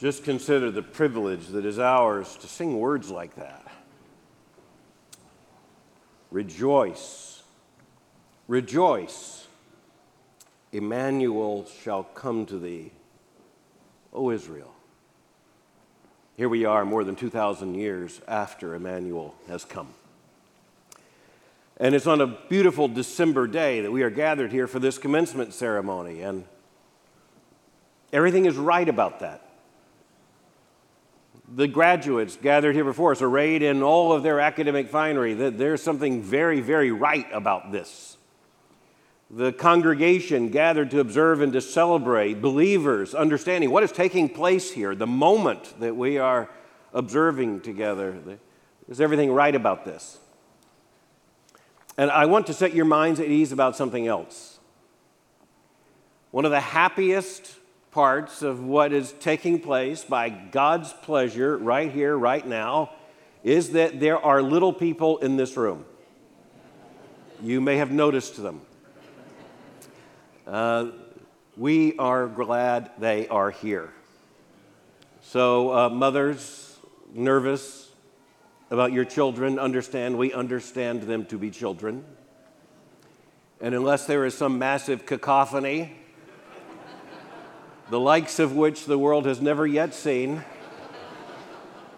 Just consider the privilege that is ours to sing words like that. Rejoice, rejoice. Emmanuel shall come to thee, O Israel. Here we are, more than 2,000 years after Emmanuel has come. And it's on a beautiful December day that we are gathered here for this commencement ceremony, and everything is right about that the graduates gathered here before us, arrayed in all of their academic finery, that there's something very, very right about this. The congregation gathered to observe and to celebrate, believers understanding what is taking place here, the moment that we are observing together. Is everything right about this? And I want to set your minds at ease about something else. One of the happiest parts of what is taking place by God's pleasure right here, right now, is that there are little people in this room. You may have noticed them. Uh, we are glad they are here. So, uh, mothers, nervous about your children, understand we understand them to be children. And unless there is some massive cacophony, the likes of which the world has never yet seen.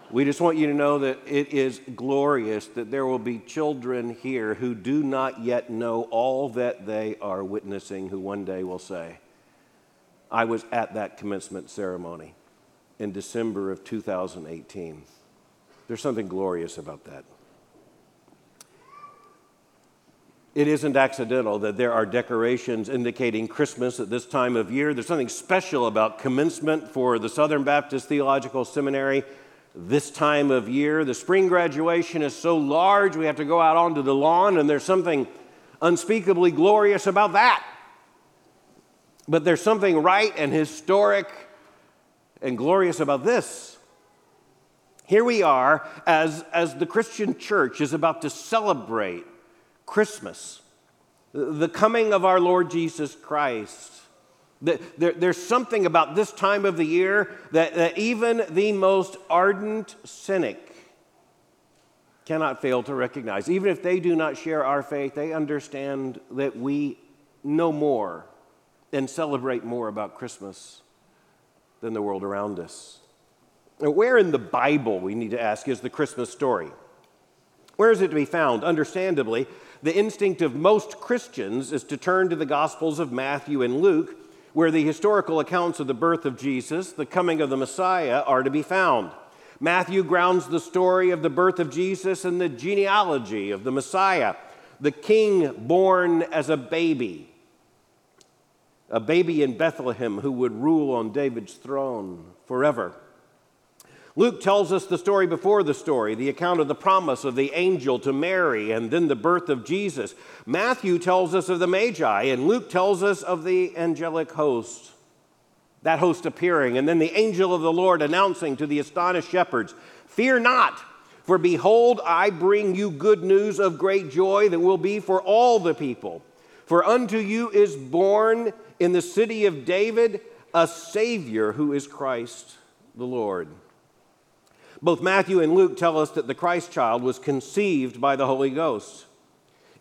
We just want you to know that it is glorious that there will be children here who do not yet know all that they are witnessing, who one day will say, I was at that commencement ceremony in December of 2018. There's something glorious about that. It isn't accidental that there are decorations indicating Christmas at this time of year. There's something special about commencement for the Southern Baptist Theological Seminary this time of year. The spring graduation is so large, we have to go out onto the lawn, and there's something unspeakably glorious about that. But there's something right and historic and glorious about this. Here we are as, as the Christian church is about to celebrate Christmas, the coming of our Lord Jesus Christ. There's something about this time of the year that, even the most ardent cynic cannot fail to recognize. Even if they do not share our faith, they understand that we know more and celebrate more about Christmas than the world around us. Where in the Bible, we need to ask, is the Christmas story? Where is it to be found? Understandably, the instinct of most Christians is to turn to the Gospels of Matthew and Luke, where the historical accounts of the birth of Jesus, the coming of the Messiah, are to be found. Matthew grounds the story of the birth of Jesus in the genealogy of the Messiah, the king born as a baby, a baby in Bethlehem who would rule on David's throne forever. Luke tells us the story before the story, the account of the promise of the angel to Mary and then the birth of Jesus. Matthew tells us of the Magi, and Luke tells us of the angelic host. That host appearing, and then the angel of the Lord announcing to the astonished shepherds, Fear not, for behold, I bring you good news of great joy that will be for all the people. For unto you is born in the city of David a Savior who is Christ the Lord. Both Matthew and Luke tell us that the Christ child was conceived by the Holy Ghost.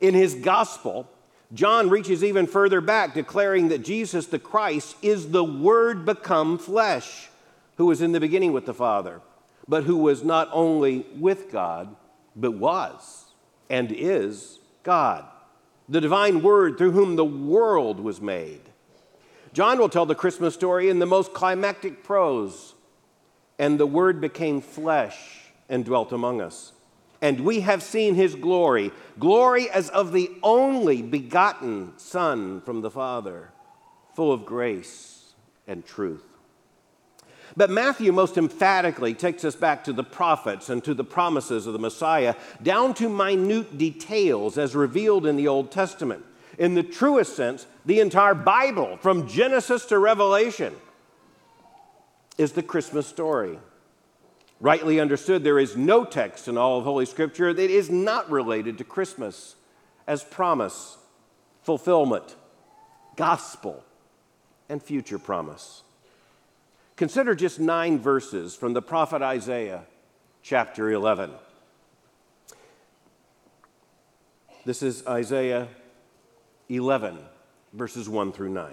In his gospel, John reaches even further back, declaring that Jesus the Christ is the Word become flesh, who was in the beginning with the Father, but who was not only with God, but was and is God, the divine Word through whom the world was made. John will tell the Christmas story in the most climactic prose and the Word became flesh and dwelt among us. And we have seen his glory, glory as of the only begotten Son from the Father, full of grace and truth. But Matthew most emphatically takes us back to the prophets and to the promises of the Messiah, down to minute details as revealed in the Old Testament. In the truest sense, the entire Bible, from Genesis to Revelation, is the Christmas story. Rightly understood, there is no text in all of Holy Scripture that is not related to Christmas as promise, fulfillment, gospel, and future promise. Consider just nine verses from the prophet Isaiah, chapter 11. This is Isaiah 11, verses 1 through 9.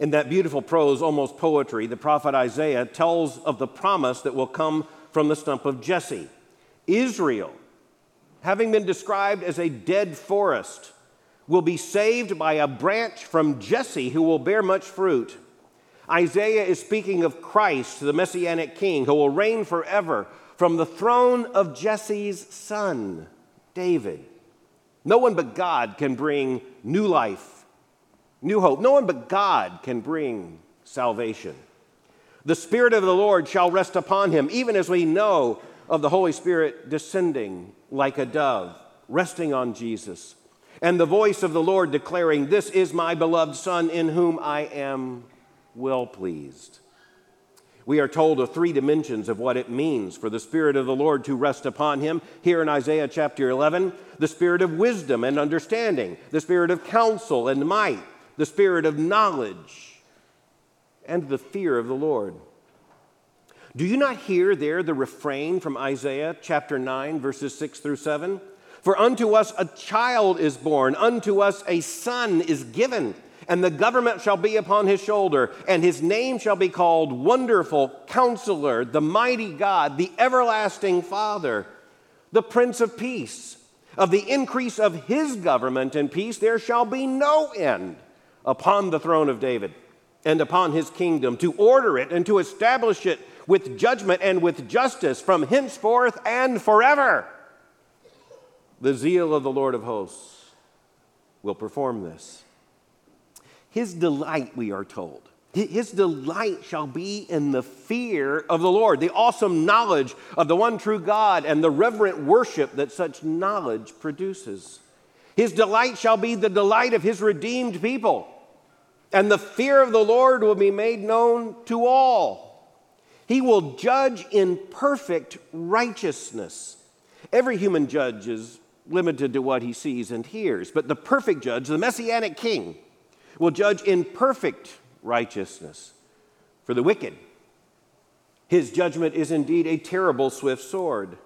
In that beautiful prose, almost poetry, the prophet Isaiah tells of the promise that will come from the stump of Jesse. Israel, having been described as a dead forest, will be saved by a branch from Jesse who will bear much fruit. Isaiah is speaking of Christ, the messianic king, who will reign forever from the throne of Jesse's son, David. No one but God can bring new life, new hope. No one but God can bring salvation. The Spirit of the Lord shall rest upon him, even as we know of the Holy Spirit descending like a dove, resting on Jesus and the voice of the Lord declaring, This is my beloved Son in whom I am well pleased. We are told of three dimensions of what it means for the Spirit of the Lord to rest upon him. Here in Isaiah chapter 11, the Spirit of wisdom and understanding, the Spirit of counsel and might, the Spirit of knowledge, and the fear of the Lord. Do you not hear there the refrain from Isaiah chapter 9, verses 6 through 7? For unto us a child is born, unto us a son is given, and the government shall be upon his shoulder, and his name shall be called Wonderful Counselor, the Mighty God, the Everlasting Father, the Prince of Peace. Of the increase of his government and peace there shall be no end upon the throne of David and upon his kingdom, to order it and to establish it with judgment and with justice from henceforth and forever. The zeal of the Lord of hosts will perform this. His delight, we are told, his delight shall be in the fear of the Lord, the awesome knowledge of the one true God, and the reverent worship that such knowledge produces. His delight shall be the delight of his redeemed people, and the fear of the Lord will be made known to all. He will judge in perfect righteousness. Every human judge is limited to what he sees and hears. But the perfect judge, the messianic king, will judge in perfect righteousness for the wicked. His judgment is indeed a terrible swift sword.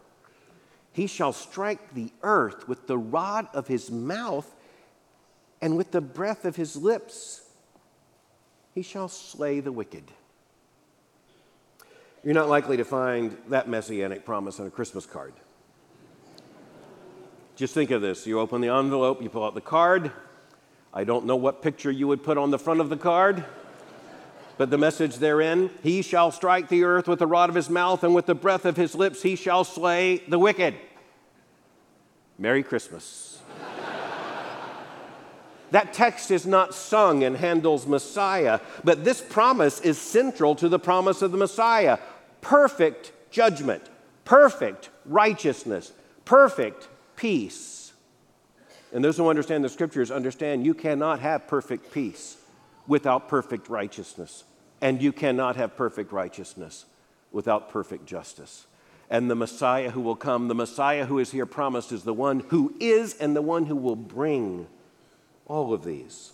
He shall strike the earth with the rod of his mouth and with the breath of his lips. He shall slay the wicked. You're not likely to find that messianic promise on a Christmas card. Just think of this. You open the envelope, you pull out the card. I don't know what picture you would put on the front of the card, but the message therein He shall strike the earth with the rod of his mouth, and with the breath of his lips he shall slay the wicked. Merry Christmas. that text is not sung in Handel's Messiah, but this promise is central to the promise of the Messiah perfect judgment, perfect righteousness, perfect peace. And those who understand the scriptures understand you cannot have perfect peace without perfect righteousness And you cannot have perfect righteousness without perfect justice. And the Messiah who will come, the Messiah who is here promised, is the one who is and the one who will bring all of these.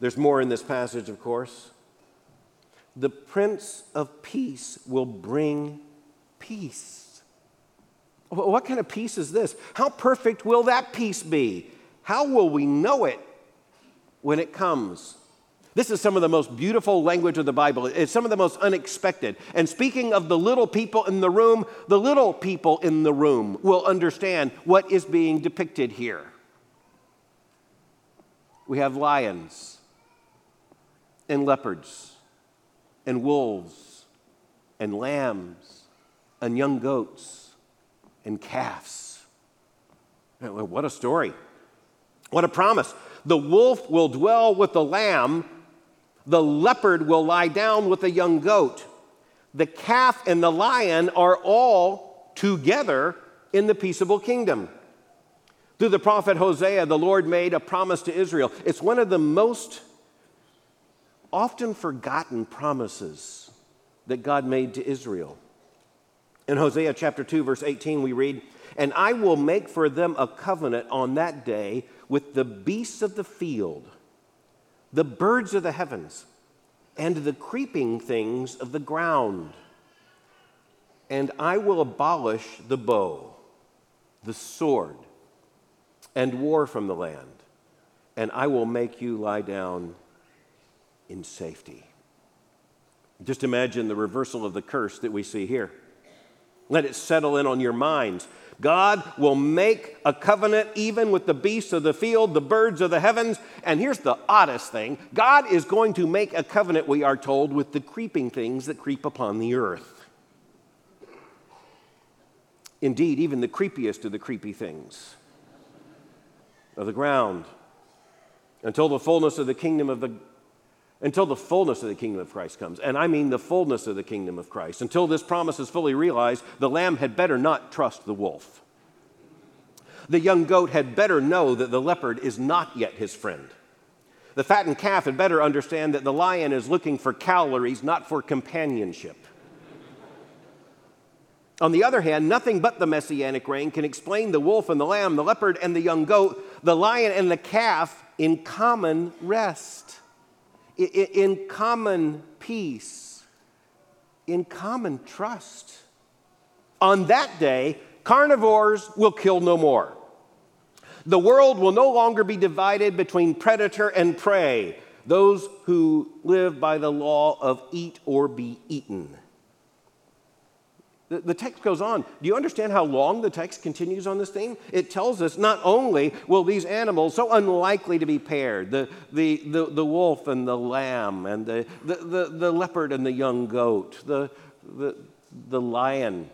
There's more in this passage, of course. The Prince of Peace will bring peace. What kind of peace is this? How perfect will that peace be? How will we know it when it comes? This is some of the most beautiful language of the Bible. It's some of the most unexpected. And speaking of the little people in the room, the little people in the room will understand what is being depicted here. We have lions and leopards and wolves and lambs and young goats and calves. What a story. What a promise. The wolf will dwell with the lamb the leopard will lie down with the young goat. The calf and the lion are all together in the peaceable kingdom. Through the prophet Hosea, the Lord made a promise to Israel. It's one of the most often forgotten promises that God made to Israel. In Hosea chapter 2, verse 18, we read, And I will make for them a covenant on that day with the beasts of the field the birds of the heavens, and the creeping things of the ground. And I will abolish the bow, the sword, and war from the land, and I will make you lie down in safety. Just imagine the reversal of the curse that we see here. Let it settle in on your minds. God will make a covenant even with the beasts of the field, the birds of the heavens. And here's the oddest thing God is going to make a covenant, we are told, with the creeping things that creep upon the earth. Indeed, even the creepiest of the creepy things of the ground, until the fullness of the kingdom of the until the fullness of the kingdom of Christ comes. And I mean the fullness of the kingdom of Christ. Until this promise is fully realized, the lamb had better not trust the wolf. The young goat had better know that the leopard is not yet his friend. The fattened calf had better understand that the lion is looking for calories, not for companionship. On the other hand, nothing but the messianic reign can explain the wolf and the lamb, the leopard and the young goat, the lion and the calf in common rest in common peace, in common trust. On that day, carnivores will kill no more. The world will no longer be divided between predator and prey, those who live by the law of eat or be eaten. The, the text goes on. Do you understand how long the text continues on this theme? It tells us not only will these animals, so unlikely to be paired, the, the, the, the wolf and the lamb, and the, the, the, the leopard and the young goat, the, the, the lion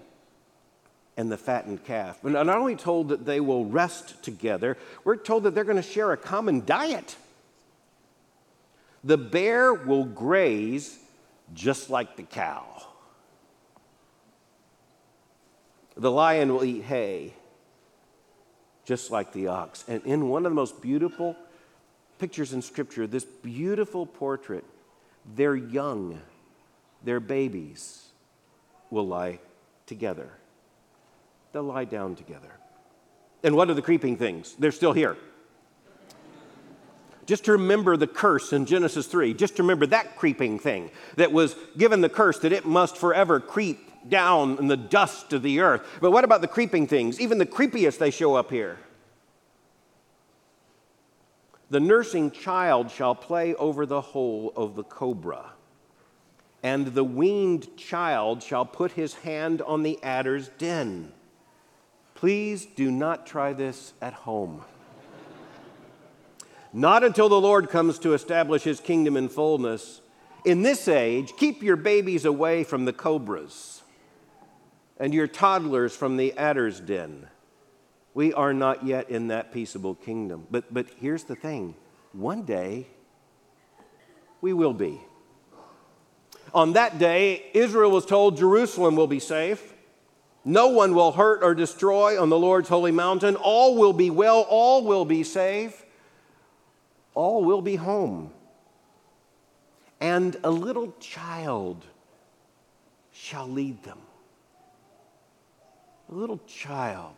and the fattened calf. But not only told that they will rest together, we're told that they're going to share a common diet. The bear will graze just like the cow. The lion will eat hay, just like the ox. And in one of the most beautiful pictures in Scripture, this beautiful portrait, their young, their babies, will lie together. They'll lie down together. And what are the creeping things? They're still here. Just to remember the curse in Genesis 3, just remember that creeping thing that was given the curse that it must forever creep down in the dust of the earth. But what about the creeping things? Even the creepiest, they show up here. The nursing child shall play over the hole of the cobra, and the weaned child shall put his hand on the adder's den. Please do not try this at home. not until the Lord comes to establish his kingdom in fullness. In this age, keep your babies away from the cobras and your toddlers from the adder's den. We are not yet in that peaceable kingdom. But, but here's the thing one day, we will be. On that day, Israel was told Jerusalem will be safe. No one will hurt or destroy on the Lord's holy mountain. All will be well. All will be safe. All will be home. and a little child shall lead them. A little child.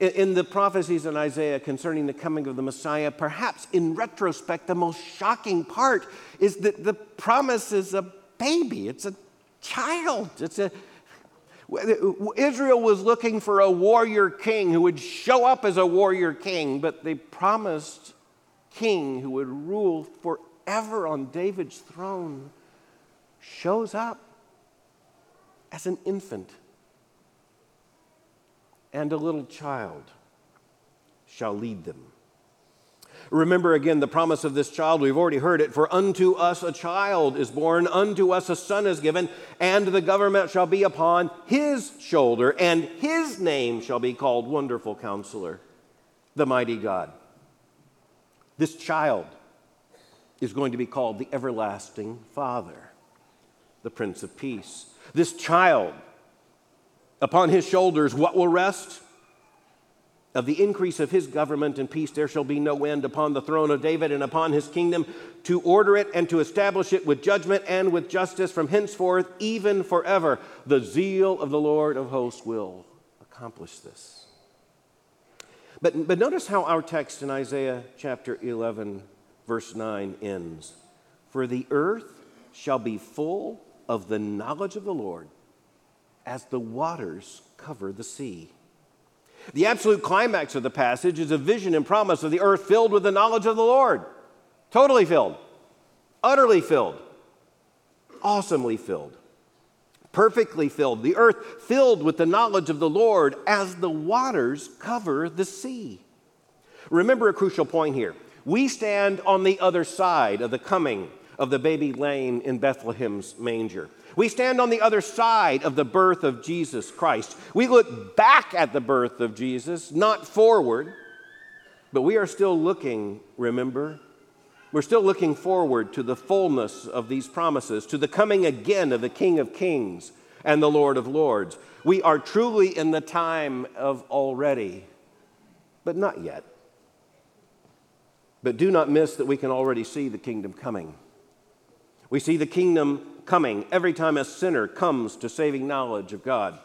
In, in the prophecies in Isaiah concerning the coming of the Messiah, perhaps in retrospect, the most shocking part is that the promise is a baby, it's a child. It's a Israel was looking for a warrior king who would show up as a warrior king, but they promised king who would rule forever on David's throne shows up as an infant and a little child shall lead them. Remember again the promise of this child. We've already heard it. For unto us a child is born, unto us a son is given, and the government shall be upon his shoulder, and his name shall be called Wonderful Counselor, the Mighty God. This child is going to be called the Everlasting Father, the Prince of Peace. This child Upon his shoulders, what will rest? Of the increase of his government and peace, there shall be no end upon the throne of David and upon his kingdom, to order it and to establish it with judgment and with justice from henceforth, even forever. The zeal of the Lord of hosts will accomplish this. But, but notice how our text in Isaiah chapter 11, verse 9 ends For the earth shall be full of the knowledge of the Lord as the waters cover the sea. The absolute climax of the passage is a vision and promise of the earth filled with the knowledge of the Lord. Totally filled, utterly filled, awesomely filled, perfectly filled. The earth filled with the knowledge of the Lord as the waters cover the sea. Remember a crucial point here. We stand on the other side of the coming of the baby laying in Bethlehem's manger. We stand on the other side of the birth of Jesus Christ. We look back at the birth of Jesus, not forward, but we are still looking, remember? We're still looking forward to the fullness of these promises, to the coming again of the King of Kings and the Lord of Lords. We are truly in the time of already, but not yet. But do not miss that we can already see the kingdom coming. We see the kingdom coming every time a sinner comes to saving knowledge of God,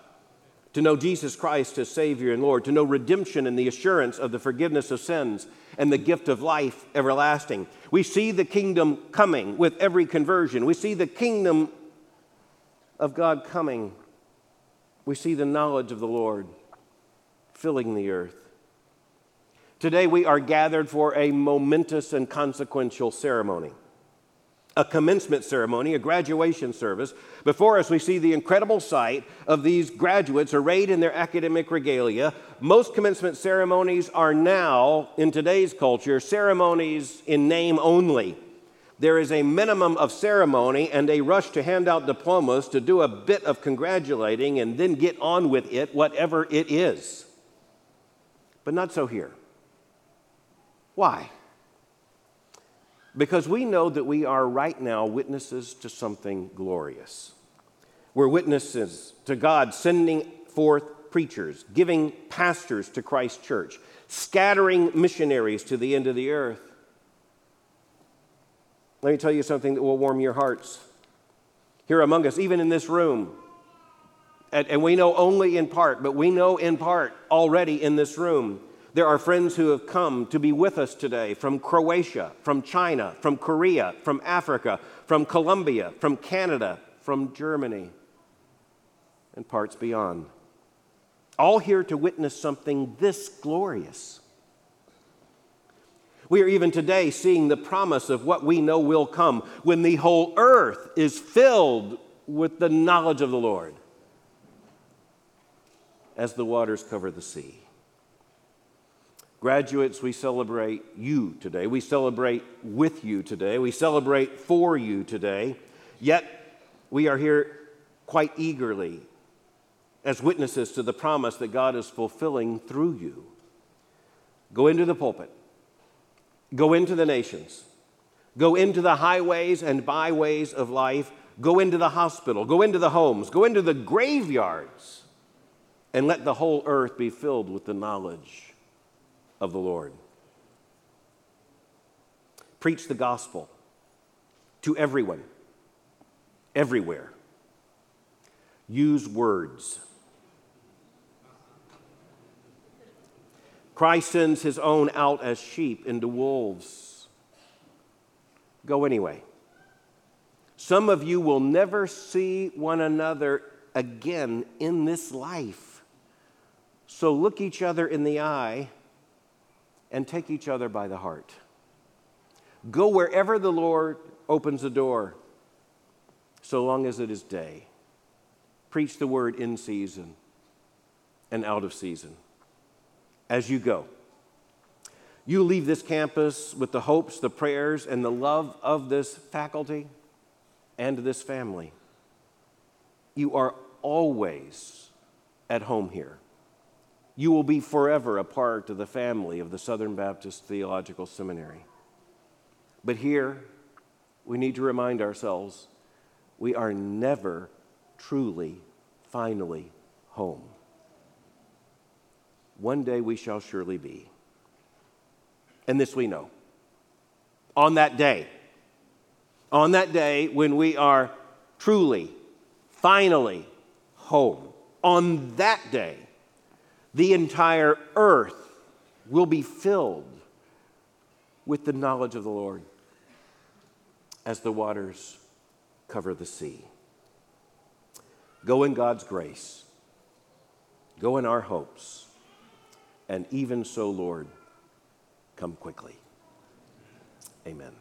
to know Jesus Christ as Savior and Lord, to know redemption and the assurance of the forgiveness of sins and the gift of life everlasting. We see the kingdom coming with every conversion. We see the kingdom of God coming. We see the knowledge of the Lord filling the earth. Today we are gathered for a momentous and consequential ceremony a commencement ceremony, a graduation service. Before us, we see the incredible sight of these graduates arrayed in their academic regalia. Most commencement ceremonies are now, in today's culture, ceremonies in name only. There is a minimum of ceremony and a rush to hand out diplomas to do a bit of congratulating and then get on with it, whatever it is. But not so here. Why? Because we know that we are right now witnesses to something glorious. We're witnesses to God sending forth preachers, giving pastors to Christ Church, scattering missionaries to the end of the earth. Let me tell you something that will warm your hearts. Here among us, even in this room, and, and we know only in part, but we know in part already in this room there are friends who have come to be with us today from Croatia, from China, from Korea, from Africa, from Colombia, from Canada, from Germany, and parts beyond. All here to witness something this glorious. We are even today seeing the promise of what we know will come when the whole earth is filled with the knowledge of the Lord as the waters cover the sea. Graduates, we celebrate you today. We celebrate with you today. We celebrate for you today. Yet, we are here quite eagerly as witnesses to the promise that God is fulfilling through you. Go into the pulpit, go into the nations, go into the highways and byways of life, go into the hospital, go into the homes, go into the graveyards, and let the whole earth be filled with the knowledge of the Lord. Preach the gospel. to everyone, everywhere. Use words. Christ sends his own out as sheep into wolves. Go anyway. Some of you will never see one another again in this life. So look each other in the eye and take each other by the heart. Go wherever the Lord opens the door, so long as it is day. Preach the word in season and out of season as you go. You leave this campus with the hopes, the prayers, and the love of this faculty and this family. You are always at home here. You will be forever a part of the family of the Southern Baptist Theological Seminary. But here, we need to remind ourselves we are never truly, finally home. One day we shall surely be. And this we know. On that day, on that day when we are truly, finally home, on that day, the entire earth will be filled with the knowledge of the Lord as the waters cover the sea. Go in God's grace, go in our hopes, and even so, Lord, come quickly. Amen.